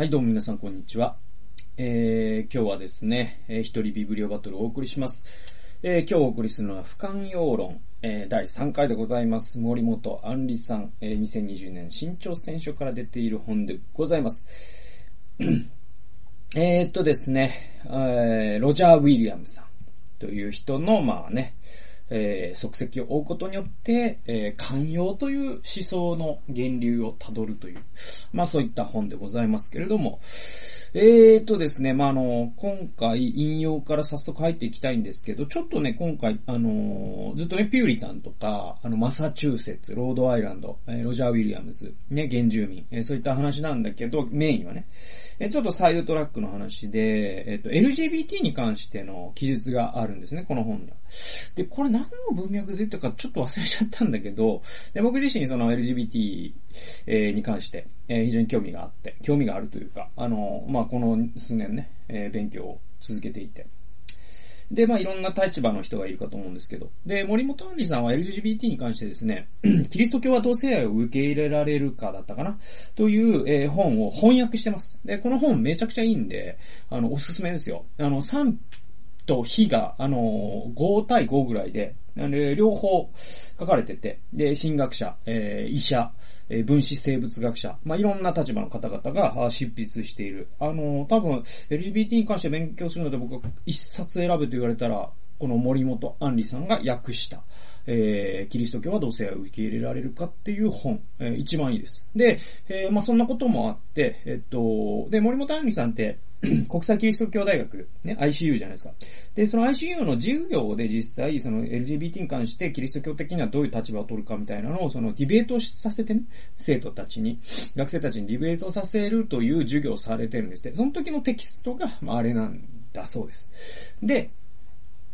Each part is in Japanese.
はい、どうも皆さんこんにちは。えー、今日はですね、えー、一人ビブリオバトルをお送りします。えー、今日お送りするのは、俯瞰用論、えー、第3回でございます。森本杏里さん、えー、2020年新潮選書から出ている本でございます。えっとですね、えー、ロジャー・ウィリアムさんという人の、まあね、えー、足跡を追うことによって、えー、寛容という思想の源流をたどるという、まあそういった本でございますけれども、えーとですね、まあ、あの、今回引用から早速入っていきたいんですけど、ちょっとね、今回、あの、ずっとね、ピューリタンとか、あの、マサチューセッツ、ロードアイランド、えー、ロジャー・ウィリアムズ、ね、原住民、えー、そういった話なんだけど、メインはね、えー、ちょっとサイドトラックの話で、えっ、と、LGBT に関しての記述があるんですね、この本には。で、これ何の文脈で言ったかちょっと忘れちゃったんだけど、で僕自身その LGBT、えー、に関して、えー、非常に興味があって、興味があるというか、あの、まあ、まこの数年ね、えー、勉強を続けていて。で、まあ、いろんな立場の人がいるかと思うんですけど。で、森本杏里さんは LGBT に関してですね、キリスト教は同性愛を受け入れられるかだったかな？という、えー、本を翻訳してます。で、この本めちゃくちゃいいんで、あの、おすすめですよ。あの、賛と非が、あの、5対5ぐらいで、両方書かれてて、で、神学者、えー、医者、え分子生物学者、まあ、いろんな立場の方々が執筆している。あの、多分、LGBT に関して勉強するので僕は一冊選ぶと言われたら、この森本杏里さんが訳した、えー、キリスト教は同性愛を受け入れられるかっていう本、えー、一番いいです。で、えー、まあ、そんなこともあって、えっと、で、森本杏里さんって、国際キリスト教大学、ね、ICU じゃないですか。で、その ICU の授業で実際、その LGBT に関してキリスト教的にはどういう立場を取るかみたいなのを、そのディベートをさせてね、生徒たちに、学生たちにディベートさせるという授業をされてるんですって。その時のテキストが、まあ、あれなんだそうです。で、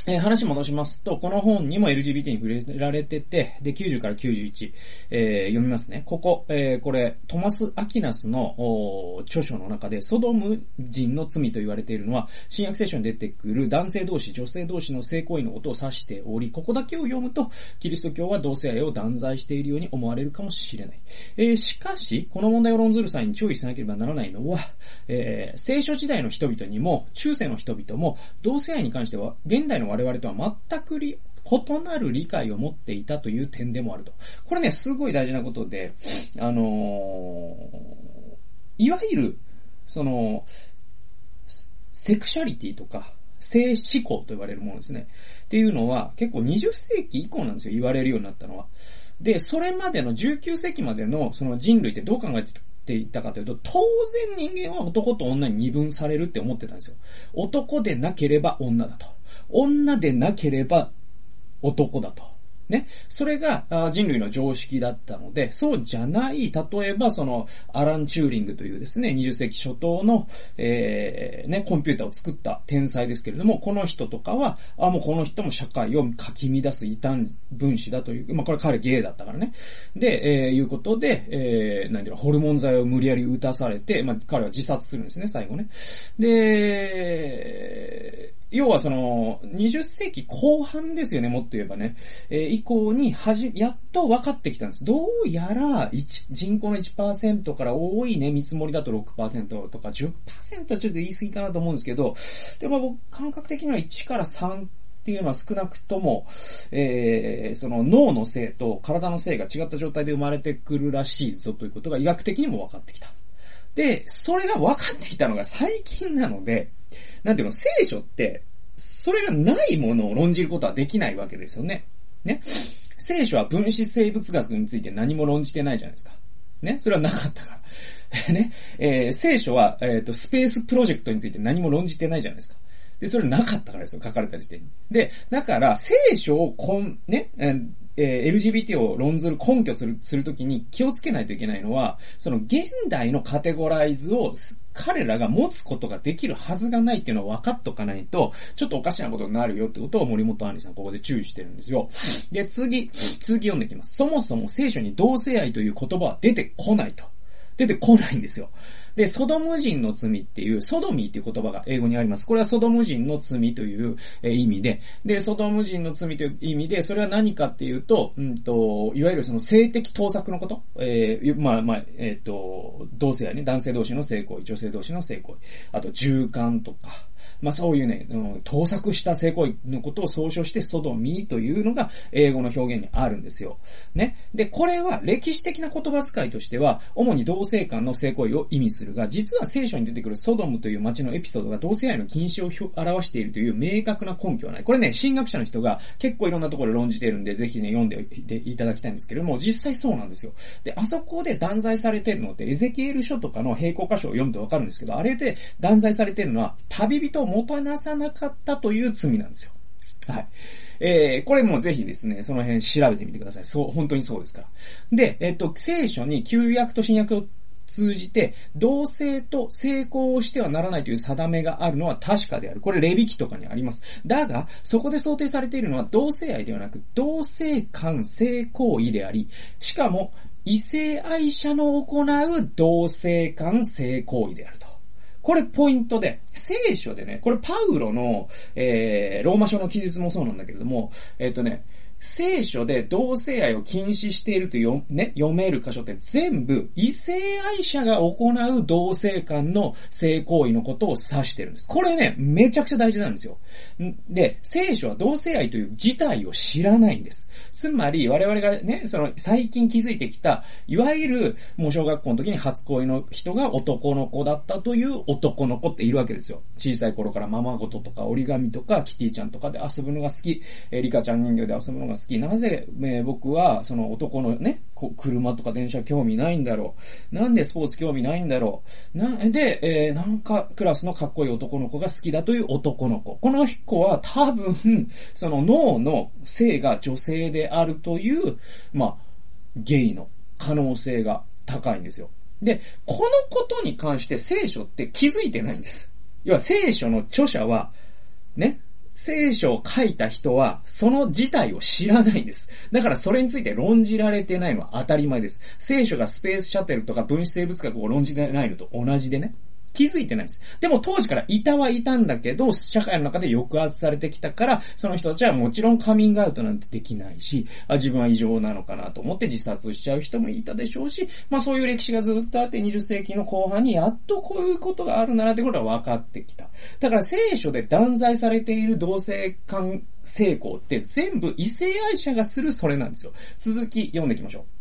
えー、話戻しますと、この本にも LGBT に触れられてて、で、90から91、えー、読みますね。ここ、えー、これ、トマス・アキナスの著書の中で、ソドム人の罪と言われているのは、新約聖書に出てくる男性同士、女性同士の性行為のことを指しており、ここだけを読むと、キリスト教は同性愛を断罪しているように思われるかもしれない。えー、しかし、この問題を論ずる際に注意しなければならないのは、えー、聖書時代の人々にも、中世の人々も、同性愛に関しては、現代の我々とは全く異なる理解を持っていたという点でもあると。これね、すごい大事なことで、あのー、いわゆる、その、セクシャリティとか、性思考と言われるものですね。っていうのは、結構20世紀以降なんですよ、言われるようになったのは。で、それまでの19世紀までのその人類ってどう考えてっていたかというと、当然人間は男と女に二分されるって思ってたんですよ。男でなければ女だと。女でなければ男だと。ね。それが人類の常識だったので、そうじゃない、例えばその、アラン・チューリングというですね、20世紀初頭の、えー、ね、コンピューターを作った天才ですけれども、この人とかは、あ、もうこの人も社会をかき乱す異端分子だという、まあこれ彼ゲイだったからね。で、えー、いうことで、えー、何だろホルモン剤を無理やり打たされて、まあ彼は自殺するんですね、最後ね。で、要はその、20世紀後半ですよね、もっと言えばね。えー、以降に、はじ、やっと分かってきたんです。どうやら、1人口の1%から多いね、見積もりだと6%とか10%はちょっと言い過ぎかなと思うんですけど、でも僕、感覚的には1から3っていうのは少なくとも、えー、その脳の性と体の性が違った状態で生まれてくるらしいぞということが医学的にも分かってきた。で、それが分かってきたのが最近なので、なんていうの、聖書って、それがないものを論じることはできないわけですよね。ね。聖書は分子生物学について何も論じてないじゃないですか。ね。それはなかったから。ね。えー、聖書は、えっ、ー、と、スペースプロジェクトについて何も論じてないじゃないですか。で、それなかったからですよ、書かれた時点に。で、だから、聖書をこん、ね、えー、LGBT を論ずる根拠する、するときに気をつけないといけないのは、その現代のカテゴライズを彼らが持つことができるはずがないっていうのを分かっとかないと、ちょっとおかしなことになるよってことを森本杏里さんここで注意してるんですよ。で、次、続き読んでいきます。そもそも聖書に同性愛という言葉は出てこないと。出てこないんですよ。で、ソドム人の罪っていう、ソドミーっていう言葉が英語にあります。これはソドム人の罪という、意味で、で、ソドム人の罪という意味で、それは何かっていうと、うんと、いわゆるその性的盗作のこと、えー、まあまあ、えっ、ー、と、同性やね、男性同士の性行為、女性同士の性行為、あと、従姦とか、まあそういうね、うん、盗作した性行為のことを総称してソドミーというのが英語の表現にあるんですよ。ね。で、これは歴史的な言葉遣いとしては、主に同性間の性行為を意味するが、実は聖書に出てくるソドムという街のエピソードが同性愛の禁止を表しているという明確な根拠はない。これね、神学者の人が結構いろんなところ論じているんで、ぜひね、読んでいただきたいんですけれども、実際そうなんですよ。で、あそこで断罪されてるのって、エゼキエル書とかの並行箇所を読むとわかるんですけど、あれで断罪されてるのは、旅人をもたなさなかったという罪なんですよ。はい。えー、これもぜひですね、その辺調べてみてください。そう、本当にそうですから。で、えっと、聖書に旧約と新約を通じて、同性と成功をしてはならないという定めがあるのは確かである。これ、レビキとかにあります。だが、そこで想定されているのは同性愛ではなく、同性間性行為であり、しかも、異性愛者の行う同性間性行為であると。これポイントで、聖書でね、これパウロの、えー、ローマ書の記述もそうなんだけれども、えっ、ー、とね、聖書で同性愛を禁止しているとよ、ね、読める箇所って全部異性愛者が行う同性間の性行為のことを指してるんです。これね、めちゃくちゃ大事なんですよ。で、聖書は同性愛という事態を知らないんです。つまり、我々がね、その最近気づいてきた、いわゆるもう小学校の時に初恋の人が男の子だったという男の子っているわけですよ。小さい頃からままごととか折り紙とかキティちゃんとかで遊ぶのが好き、えリカちゃん人形で遊ぶのが好き。なぜ、えー、僕は、その男のね、車とか電車興味ないんだろう。なんでスポーツ興味ないんだろう。な、で、えー、なんかクラスのかっこいい男の子が好きだという男の子。この子は多分、その脳の性が女性であるという、まあ、ゲイの可能性が高いんですよ。で、このことに関して聖書って気づいてないんです。要は聖書の著者は、ね、聖書を書いた人は、その事態を知らないんです。だからそれについて論じられてないのは当たり前です。聖書がスペースシャトルとか分子生物学を論じてないのと同じでね。気づいてないんです。でも当時からいたはいたんだけど、社会の中で抑圧されてきたから、その人たちはもちろんカミングアウトなんてできないし、あ自分は異常なのかなと思って自殺しちゃう人もいたでしょうし、まあそういう歴史がずっとあって20世紀の後半にやっとこういうことがあるならってことは分かってきた。だから聖書で断罪されている同性間成功って全部異性愛者がするそれなんですよ。続き読んでいきましょう。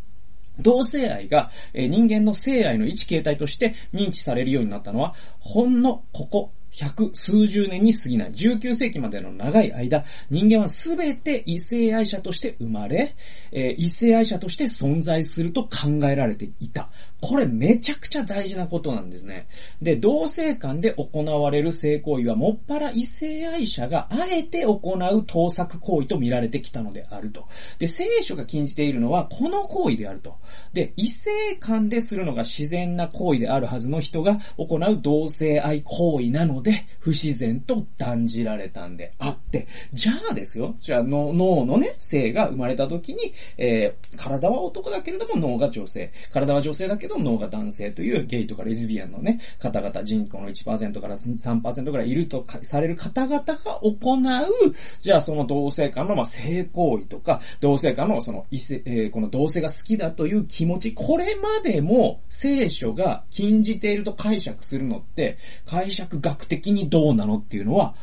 同性愛が、人間の性愛の一形態として認知されるようになったのは、ほんのここ百数十年に過ぎない19世紀までの長い間、人間はすべて異性愛者として生まれ、えー、異性愛者として存在すると考えられていた。これめちゃくちゃ大事なことなんですね。で、同性間で行われる性行為はもっぱら異性愛者があえて行う盗作行為と見られてきたのであると。で、聖書が禁じているのはこの行為であると。で、異性間でするのが自然な行為であるはずの人が行う同性愛行為なので、で不自然と断じられたんであって、じゃあですよ、じゃあ脳のね、性が生まれた時に、えー、体は男だけれども脳が女性、体は女性だけど脳が男性というゲイとかレズビアンのね、方々、人口の1%から3%ぐらいいるとされる方々が行う、じゃあその同性間のまあ性行為とか、同性間のその異性、えー、この同性が好きだという気持ち、これまでも聖書が禁じていると解釈するのって、解釈学的的にどうなのっていうのは、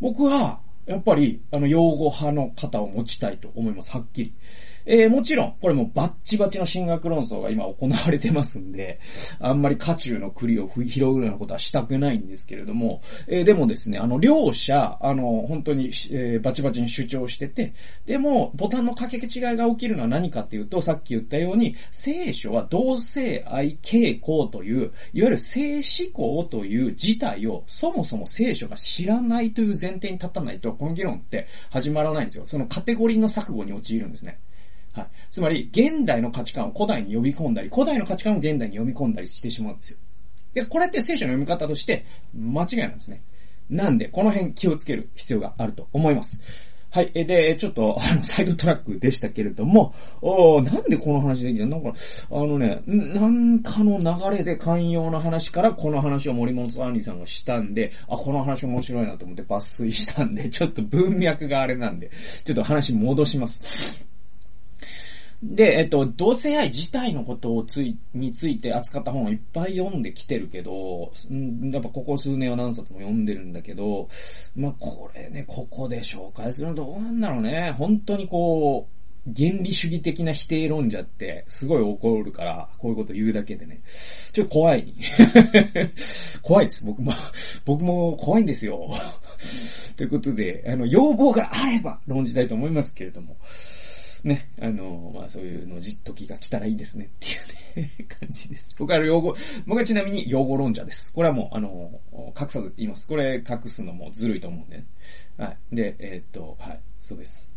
僕は、やっぱり、あの、擁護派の方を持ちたいと思います、はっきり。えー、もちろん、これもバッチバチの進学論争が今行われてますんで、あんまり家中の栗を拾うようなことはしたくないんですけれども、えー、でもですね、あの、両者、あの、本当に、えー、バチバチに主張してて、でも、ボタンの掛け違いが起きるのは何かっていうと、さっき言ったように、聖書は同性愛傾向という、いわゆる性思考という事態を、そもそも聖書が知らないという前提に立たないと、この議論って始まらないんですよ。そのカテゴリーの錯誤に陥るんですね。はい。つまり、現代の価値観を古代に呼び込んだり、古代の価値観を現代に読み込んだりしてしまうんですよ。で、これって聖書の読み方として間違いなんですね。なんで、この辺気をつける必要があると思います。はい。えで、ちょっと、あの、サイドトラックでしたけれども、おなんでこの話できたなんか、あのね、なんかの流れで寛容な話からこの話を森本杏里さんがしたんで、あ、この話面白いなと思って抜粋したんで、ちょっと文脈があれなんで、ちょっと話戻します。で、えっと、同性愛自体のことをつい、について扱った本をいっぱい読んできてるけど、んやっぱここ数年は何冊も読んでるんだけど、まあ、これね、ここで紹介するのどうなんだろうね。本当にこう、原理主義的な否定論者って、すごい怒るから、こういうこと言うだけでね。ちょっと怖い。怖いです、僕も。僕も怖いんですよ。ということで、あの、要望があれば論じたいと思いますけれども。ね、あの、まあそういうのじ、時が来たらいいですねっていうね、感じです。僕は用語、僕はちなみに用語論者です。これはもう、あの、隠さず言います。これ隠すのもずるいと思うんで、ね。はい。で、えー、っと、はい、そうです。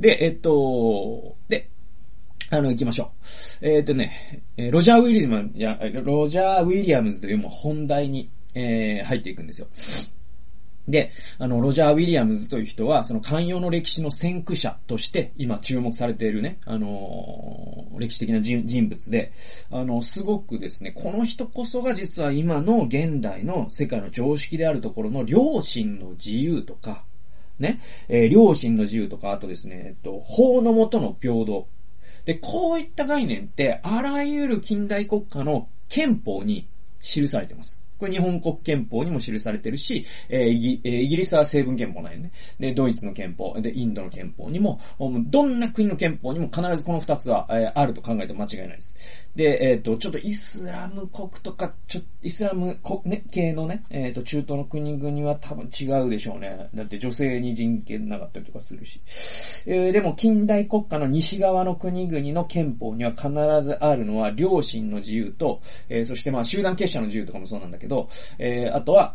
で、えー、っと、で、あの、行きましょう。えー、っとね、ロジャー・ウィリアム、いや、ロジャー・ウィリアムズというも本題に、えー、入っていくんですよ。で、あの、ロジャー・ウィリアムズという人は、その寛容の歴史の先駆者として、今注目されているね、あのー、歴史的な人物で、あの、すごくですね、この人こそが実は今の現代の世界の常識であるところの良心の自由とか、ね、えー、良心の自由とか、あとですね、えっと、法の下の平等。で、こういった概念って、あらゆる近代国家の憲法に記されています。これ日本国憲法にも記されてるし、えー、イギイギリスは成分憲法なんよね。で、ドイツの憲法、で、インドの憲法にも、どんな国の憲法にも必ずこの二つは、えー、あると考えて間違いないです。で、えっ、ー、と、ちょっとイスラム国とか、ちょ、イスラム国、ね、系のね、えっ、ー、と、中東の国々は多分違うでしょうね。だって女性に人権なかったりとかするし。えー、でも近代国家の西側の国々の憲法には必ずあるのは、良心の自由と、えー、そしてまあ集団結社の自由とかもそうなんだけど、えー、あとは、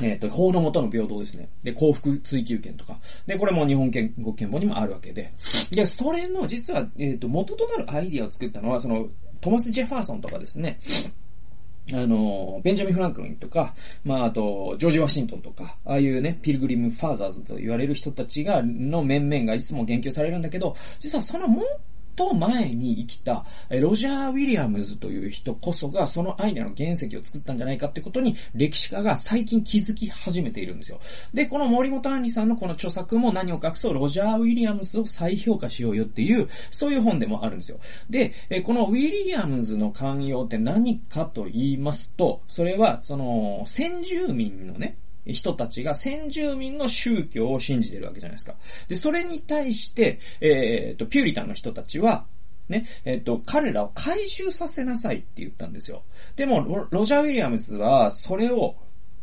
えっ、ー、と、法の下の平等ですね。で、幸福追求権とか。で、これも日本憲憲法にもあるわけで。で、それの、実は、えっ、ー、と、元となるアイディアを作ったのは、その、トマス・ジェファーソンとかですね。あの、ベンジャミン・フランクリンとか、まあ、あと、ジョージ・ワシントンとか、ああいうね、ピルグリム・ファーザーズと言われる人たちが、の面々がいつも言及されるんだけど、実はそのもっと前に生きた、ロジャー・ウィリアムズという人こそが、そのアイデアの原石を作ったんじゃないかってことに、歴史家が最近気づき始めているんですよ。で、この森本杏里さんのこの著作も何を隠そう、ロジャー・ウィリアムズを再評価しようよっていう、そういう本でもあるんですよ。で、このウィリアムズの寛容って何かと言いますと、それは、その、先住民のね、人たちが先住民の宗教を信じてるわけじゃないですか。で、それに対して、えっ、と、ピューリタンの人たちは、ね、えっ、と、彼らを回収させなさいって言ったんですよ。でも、ロジャー・ウィリアムズは、それを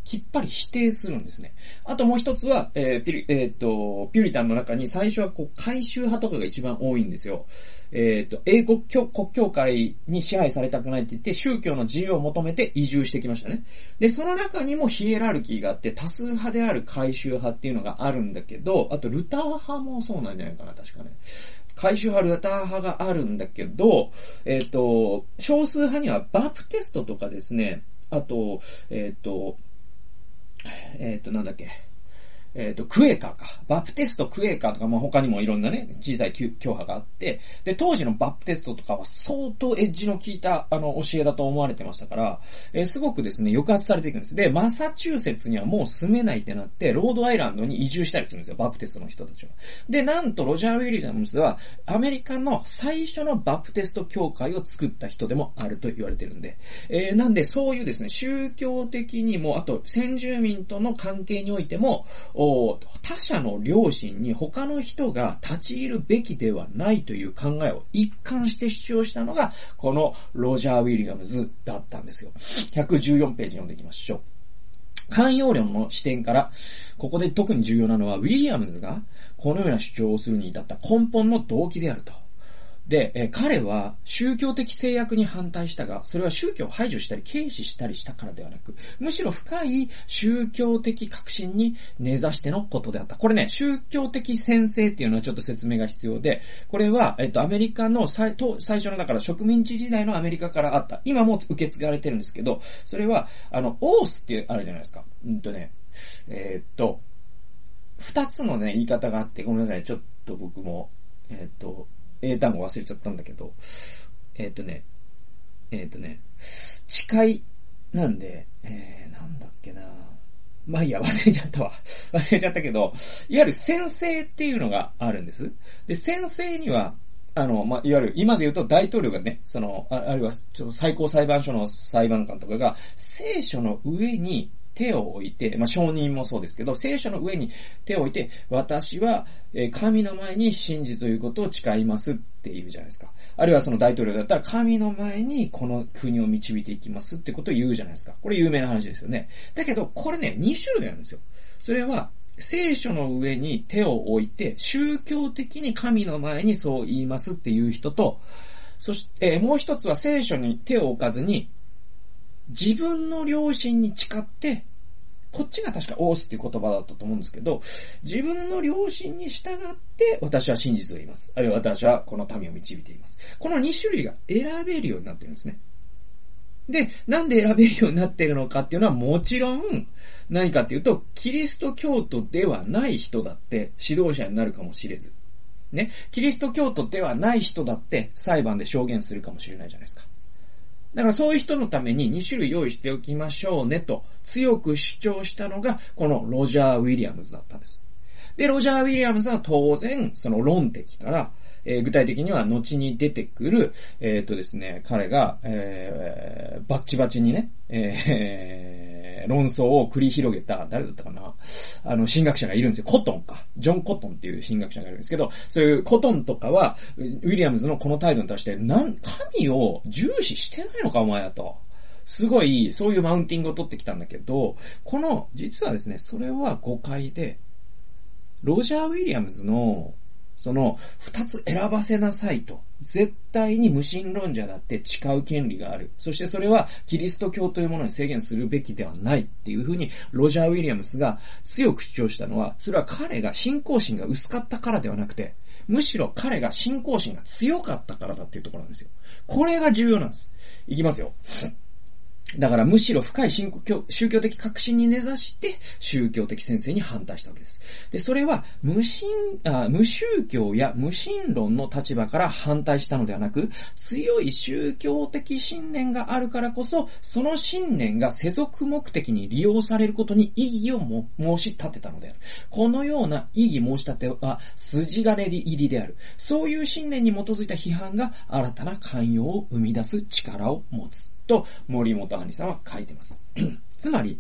きっぱり否定するんですね。あともう一つは、えー、ピリ、えっ、と、ピュリタンの中に最初はこう、回収派とかが一番多いんですよ。えっ、と、英国国教会に支配されたくないって言って、宗教の自由を求めて移住してきましたね。で、その中にもヒエラルキーがあって、多数派である回収派っていうのがあるんだけど、あとルター派もそうなんじゃないかな、確かね。回収派、ルター派があるんだけど、えっ、ー、と、少数派にはバプテストとかですね、あと、えっ、ー、と、えっ、ー、と、なんだっけ。えっ、ー、と、クエーカーか。バプテスト、クエーカーとか、まあ、他にもいろんなね、小さい教派があって、で、当時のバプテストとかは相当エッジの効いた、あの、教えだと思われてましたから、えー、すごくですね、抑圧されていくんです。で、マサチューセッツにはもう住めないってなって、ロードアイランドに移住したりするんですよ、バプテストの人たちは。で、なんと、ロジャー・ウィリアムズは、アメリカの最初のバプテスト教会を作った人でもあると言われてるんで、えー、なんで、そういうですね、宗教的にも、あと、先住民との関係においても、他者の良心に他の人が立ち入るべきではないという考えを一貫して主張したのが、このロジャー・ウィリアムズだったんですよ。114ページ読んでいきましょう。寛容論の視点から、ここで特に重要なのは、ウィリアムズがこのような主張をするに至った根本の動機であると。で、え彼は宗教的制約に反対したが、それは宗教を排除したり軽視したりしたからではなく、むしろ深い宗教的革新に根ざしてのことであった。これね、宗教的先生っていうのはちょっと説明が必要で、これは、えっと、アメリカの最最初の、だから植民地時代のアメリカからあった。今も受け継がれてるんですけど、それは、あの、オースってあるじゃないですか。うんとね、えー、っと、二つのね、言い方があって、ごめんなさい、ちょっと僕も、えっ、と、英単語忘れちゃったんだけど、えっ、ー、とね、えっ、ー、とね、誓いなんで、えー、なんだっけなまあいいや、忘れちゃったわ。忘れちゃったけど、いわゆる先生っていうのがあるんです。で、先生には、あの、まあ、いわゆる、今で言うと大統領がね、その、ああるいは、ちょっと最高裁判所の裁判官とかが、聖書の上に手を置いて、まあ、承認もそうですけど、聖書の上に手を置いて、私は、え神の前に真実ということを誓いますって言うじゃないですか。あるいはその大統領だったら、神の前にこの国を導いていきますってことを言うじゃないですか。これ有名な話ですよね。だけど、これね、2種類あるんですよ。それは、聖書の上に手を置いて、宗教的に神の前にそう言いますっていう人と、そして、え、もう一つは聖書に手を置かずに、自分の良心に誓って、こっちが確かオースっていう言葉だったと思うんですけど、自分の良心に従って私は真実を言います。あるいは私はこの民を導いています。この2種類が選べるようになってるんですね。で、なんで選べるようになってるのかっていうのはもちろん、何かっていうと、キリスト教徒ではない人だって指導者になるかもしれず。ね。キリスト教徒ではない人だって裁判で証言するかもしれないじゃないですか。だからそういう人のために2種類用意しておきましょうねと強く主張したのがこのロジャー・ウィリアムズだったんです。で、ロジャー・ウィリアムズは当然その論的から、えー、具体的には後に出てくる、えっ、とですね、彼が、えー、バッチバチにね、えー論争を繰り広げた、誰だったかな？あの、進学者がいるんですよ。コトンか。ジョン・コトンっていう進学者がいるんですけど、そういうコトンとかは、ウィリアムズのこの態度に対して、なん、神を重視してないのか、お前はと。すごい、そういうマウンティングを取ってきたんだけど、この、実はですね、それは誤解で、ロジャー・ウィリアムズのその、二つ選ばせなさいと。絶対に無神論者だって誓う権利がある。そしてそれはキリスト教というものに制限するべきではないっていうふうにロジャー・ウィリアムスが強く主張したのは、それは彼が信仰心が薄かったからではなくて、むしろ彼が信仰心が強かったからだっていうところなんですよ。これが重要なんです。いきますよ。だからむしろ深い信教宗教的革新に根ざして宗教的先生に反対したわけです。で、それは無神あ無宗教や無神論の立場から反対したのではなく、強い宗教的信念があるからこそ、その信念が世俗目的に利用されることに意義を申し立てたのである。このような意義申し立ては筋金入りである。そういう信念に基づいた批判が新たな寛容を生み出す力を持つ。と森本杏里さんは書いてます。つまり、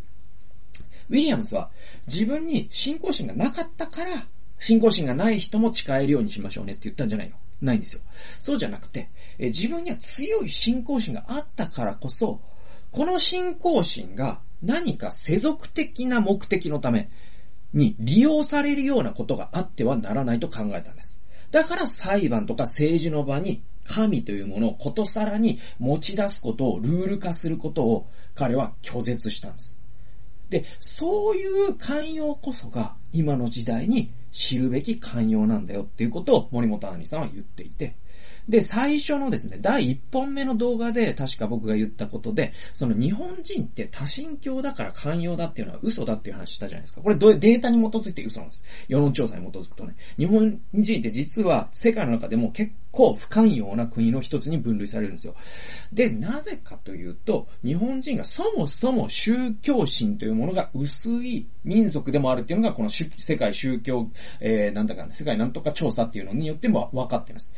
ウィリアムスは自分に信仰心がなかったから、信仰心がない人も誓えるようにしましょうねって言ったんじゃないの。ないんですよ。そうじゃなくて、え自分には強い信仰心があったからこそ、この信仰心が何か世俗的な目的のために利用されるようなことがあってはならないと考えたんです。だから裁判とか政治の場に神というものをことさらに持ち出すことをルール化することを彼は拒絶したんです。で、そういう寛容こそが今の時代に知るべき寛容なんだよっていうことを森本杏里さんは言っていて、で、最初のですね、第1本目の動画で確か僕が言ったことで、その日本人って多神教だから寛容だっていうのは嘘だっていう話したじゃないですか。これデータに基づいて嘘なんです。世論調査に基づくとね。日本人って実は世界の中でも結構不寛容な国の一つに分類されるんですよ。で、なぜかというと、日本人がそもそも宗教心というものが薄い民族でもあるっていうのが、この世界宗教、えー、なんだかね、世界なんとか調査っていうのによっても分かってます。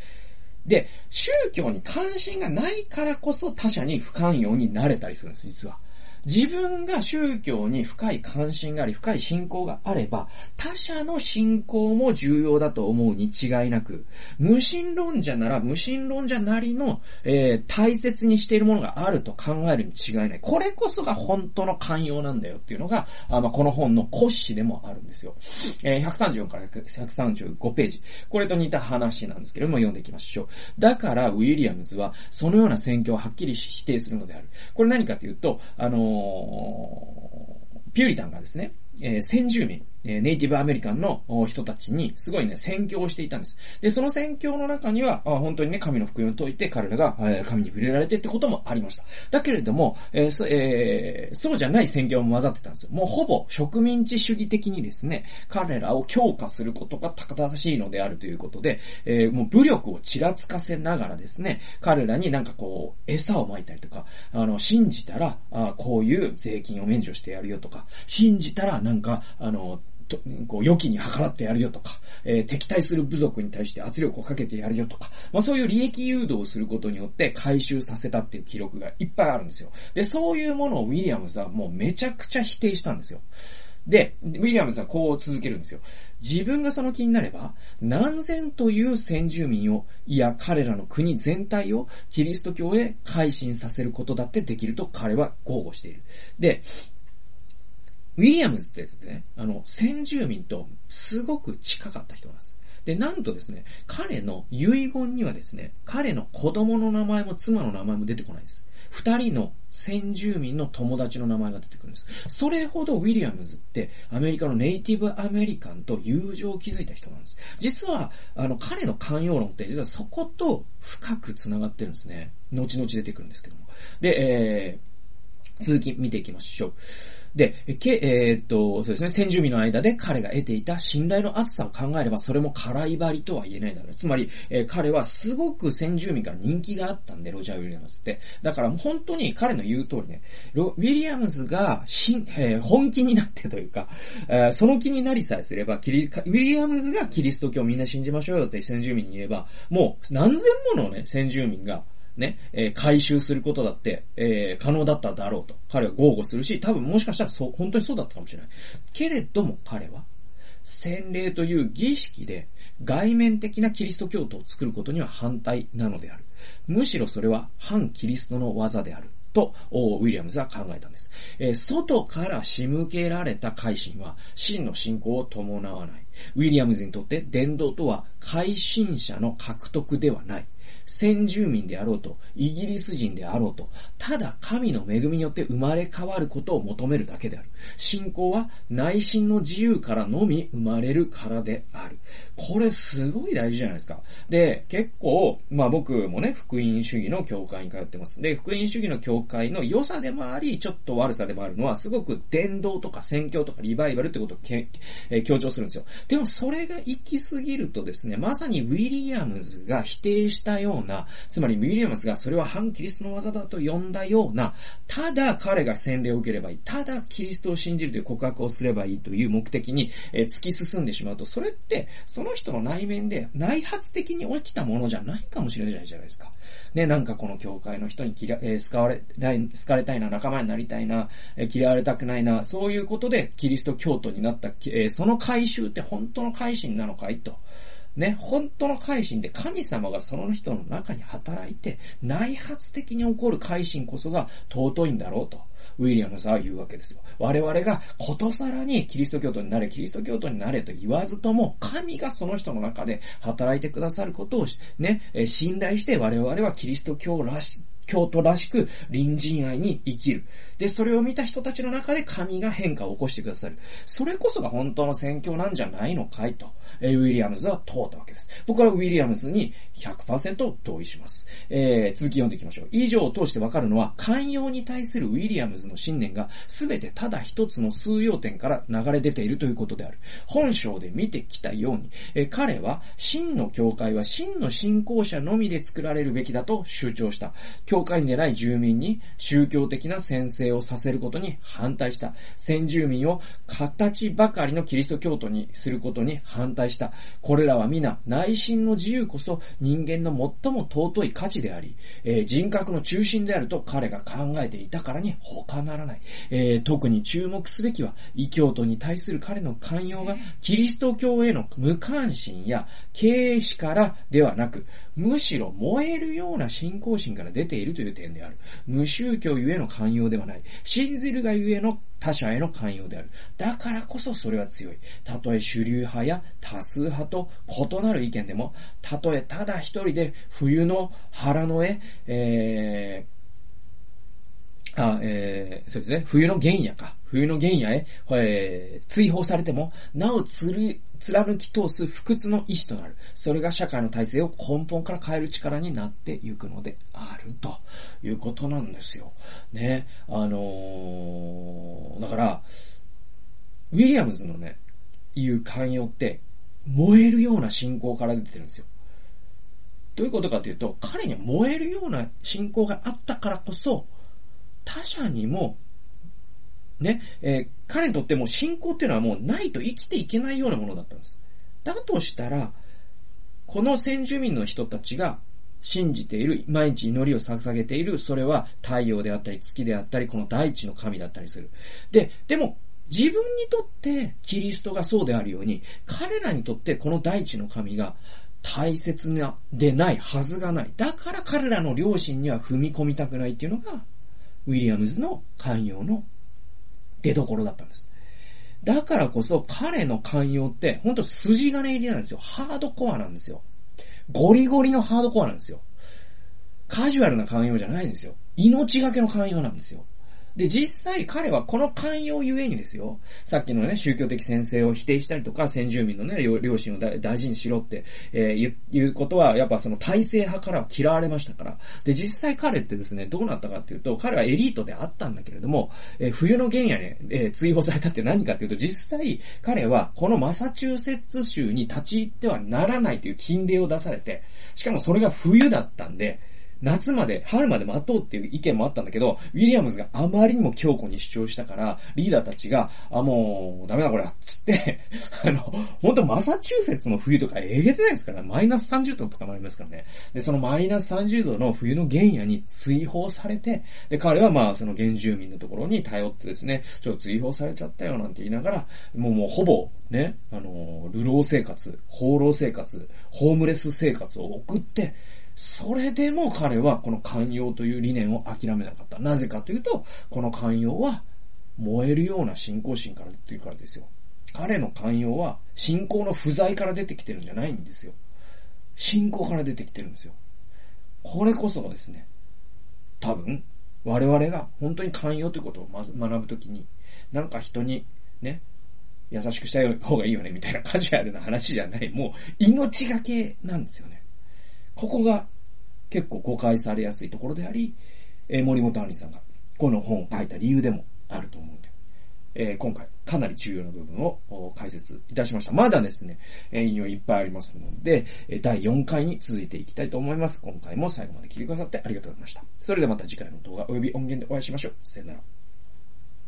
で、宗教に関心がないからこそ他者に不寛容になれたりするんです、実は。自分が宗教に深い関心があり、深い信仰があれば、他者の信仰も重要だと思うに違いなく、無神論者なら無神論者なりの、えー、大切にしているものがあると考えるに違いない。これこそが本当の寛容なんだよっていうのが、あまあ、この本の骨子でもあるんですよ。えー、134から135ページ。これと似た話なんですけれども、読んでいきましょう。だから、ウィリアムズは、そのような選挙をはっきり否定するのである。これ何かというと、あのピューリタンがですね、えー、先住民、えネイティブアメリカンの人たちにすごいね、宣教をしていたんです。で、その宣教の中には、本当にね、神の福音を解いて彼らが、え神に触れられてってこともありました。だけれども、えーそえー、そうじゃない宣教も混ざってたんですよ。もうほぼ植民地主義的にですね、彼らを強化することが正しいのであるということで、えー、もう武力をちらつかせながらですね、彼らになんかこう、餌を撒いたりとか、あの、信じたら、あこういう税金を免除してやるよとか、信じたらなんか、あの、とこう、良きに計らってやるよとか、えー、敵対する部族に対して圧力をかけてやるよとか、まあそういう利益誘導をすることによって回収させたっていう記録がいっぱいあるんですよ。で、そういうものをウィリアムズはもうめちゃくちゃ否定したんですよ。で、ウィリアムズはこう続けるんですよ。自分がその気になれば、何千という先住民を、いや彼らの国全体をキリスト教へ改心させることだってできると彼は豪語している。で、ウィリアムズってですね、あの、先住民とすごく近かった人なんです。で、なんとですね、彼の遺言にはですね、彼の子供の名前も妻の名前も出てこないです。二人の先住民の友達の名前が出てくるんです。それほどウィリアムズってアメリカのネイティブアメリカンと友情を築いた人なんです。実は、あの、彼の寛容論って実はそこと深く繋がってるんですね。後々出てくるんですけども。で、えー、続き見ていきましょう。で、け、えー、っと、そうですね、先住民の間で彼が得ていた信頼の厚さを考えれば、それも辛い張りとは言えないだろう。つまり、えー、彼はすごく先住民から人気があったんで、ロジャー・ウィリアムズって。だから本当に彼の言う通りね、ロウィリアムズがしん、えー、本気になってというか、えー、その気になりさえすれば、キリ、ウィリアムズがキリスト教をみんな信じましょうよって先住民に言えば、もう何千ものね、先住民が、ね、えー、回収することだって、えー、可能だっただろうと。彼は豪語するし、多分もしかしたらそう、本当にそうだったかもしれない。けれども彼は、洗礼という儀式で外面的なキリスト教徒を作ることには反対なのである。むしろそれは反キリストの技である。と、ウィリアムズは考えたんです。えー、外から仕向けられた改心は、真の信仰を伴わない。ウィリアムズにとって伝道とは改心者の獲得ではない。先住民であろうと、イギリス人であろうと、ただ神の恵みによって生まれ変わることを求めるだけである。信仰は内心の自由からのみ生まれるからである。これすごい大事じゃないですか。で、結構、まあ僕もね、福音主義の教会に通ってます。で、福音主義の教会の良さでもあり、ちょっと悪さでもあるのは、すごく伝道とか宣教とかリバイバルってことをけ、え、強調するんですよ。でもそれが行き過ぎるとですね、まさにウィリアムズが否定したようような、つまりウィリアムスがそれは反キリストの技だと呼んだような、ただ彼が洗礼を受ければいい、ただキリストを信じるという告白をすればいいという目的に、え突き進んでしまうと、それって、その人の内面で内発的に起きたものじゃないかもしれないじゃないですか。ね、なんかこの教会の人に嫌、えー、好かれ、好かれたいな、仲間になりたいな、え、嫌われたくないな、そういうことでキリスト教徒になった、え、その回収って本当の改心なのかいと。ね、本当の改心で神様がその人の中に働いて、内発的に起こる改心こそが尊いんだろうと。ウィリアムズは言うわけですよ。我々がことさらにキリスト教徒になれ、キリスト教徒になれと言わずとも、神がその人の中で働いてくださることをね、信頼して我々はキリスト教らし、京都らしく隣人愛に生きる。で、それを見た人たちの中で神が変化を起こしてくださる。それこそが本当の宣教なんじゃないのかいと、えウィリアムズは問うたわけです。僕はウィリアムズに100%同意します。えー、続き読んでいきましょう。以上を通してわかるのは、寛容に対するウィリアムズの信念が全てただ一つの数要点から流れ出ているということである。本章で見てきたように、え彼は真の教会は真の信仰者のみで作られるべきだと主張した。教会に出ない住民に宗教的な先生をさせることに反対した。先住民を形ばかりのキリスト教徒にすることに反対した。これらは皆内心の自由こそ人間の最も尊い価値であり、えー、人格の中心であると彼が考えていたからに他ならない。えー、特に注目すべきは異教徒に対する彼の寛容がキリスト教への無関心や敬視からではなく、むしろ燃えるような信仰心から出ているという点である。無宗教ゆえの寛容ではない。信じるがゆえの他者への寛容である。だからこそそれは強い。たとえ主流派や多数派と異なる意見でも、たとえただ一人で冬の腹の絵、えー、あ、えー、そうですね。冬の原野か。冬の原野へ、えー、追放されても、なおつる、貫き通す不屈の意志となる。それが社会の体制を根本から変える力になっていくのであるということなんですよ。ね。あのー、だから、ウィリアムズのね、言う寛容って、燃えるような信仰から出てるんですよ。どういうことかというと、彼には燃えるような信仰があったからこそ、他者にも、ね、えー、彼にとっても信仰っていうのはもうないと生きていけないようなものだったんです。だとしたら、この先住民の人たちが信じている、毎日祈りを捧げている、それは太陽であったり月であったり、この大地の神だったりする。で、でも、自分にとってキリストがそうであるように、彼らにとってこの大地の神が大切な、でないはずがない。だから彼らの両親には踏み込みたくないっていうのが、ウィリアムズの寛容の出所だったんです。だからこそ彼の寛容って本当筋金入りなんですよ。ハードコアなんですよ。ゴリゴリのハードコアなんですよ。カジュアルな寛容じゃないんですよ。命がけの寛容なんですよ。で、実際彼はこの寛容ゆえにですよ、さっきのね、宗教的先生を否定したりとか、先住民のね、両親を大事にしろって、えー、言うことは、やっぱその体制派からは嫌われましたから。で、実際彼ってですね、どうなったかっていうと、彼はエリートであったんだけれども、えー、冬の原野に、えー、追放されたって何かっていうと、実際彼はこのマサチューセッツ州に立ち入ってはならないという禁令を出されて、しかもそれが冬だったんで、夏まで、春まで待とうっていう意見もあったんだけど、ウィリアムズがあまりにも強固に主張したから、リーダーたちが、あ、もう、ダメだこれ、つって、あの、本当マサチューセッツの冬とかえげつないですから、マイナス30度とかもありますからね。で、そのマイナス30度の冬の原野に追放されて、で、彼はまあ、その原住民のところに頼ってですね、ちょっと追放されちゃったよなんて言いながら、もうもうほぼ、ね、あの、流浪生活、放浪生活、ホームレス生活を送って、それでも彼はこの寛容という理念を諦めなかった。なぜかというと、この寛容は燃えるような信仰心から出てるからですよ。彼の寛容は信仰の不在から出てきてるんじゃないんですよ。信仰から出てきてるんですよ。これこそがですね、多分、我々が本当に寛容ということを学ぶときに、なんか人にね、優しくした方がいいよね、みたいなカジュアルな話じゃない、もう命がけなんですよね。ここが結構誤解されやすいところであり、えー、森本杏里さんがこの本を書いた理由でもあると思うんで、えー、今回かなり重要な部分を解説いたしました。まだですね、引用いっぱいありますので、第4回に続いていきたいと思います。今回も最後まで聞いてくださってありがとうございました。それではまた次回の動画及び音源でお会いしましょう。さよなら。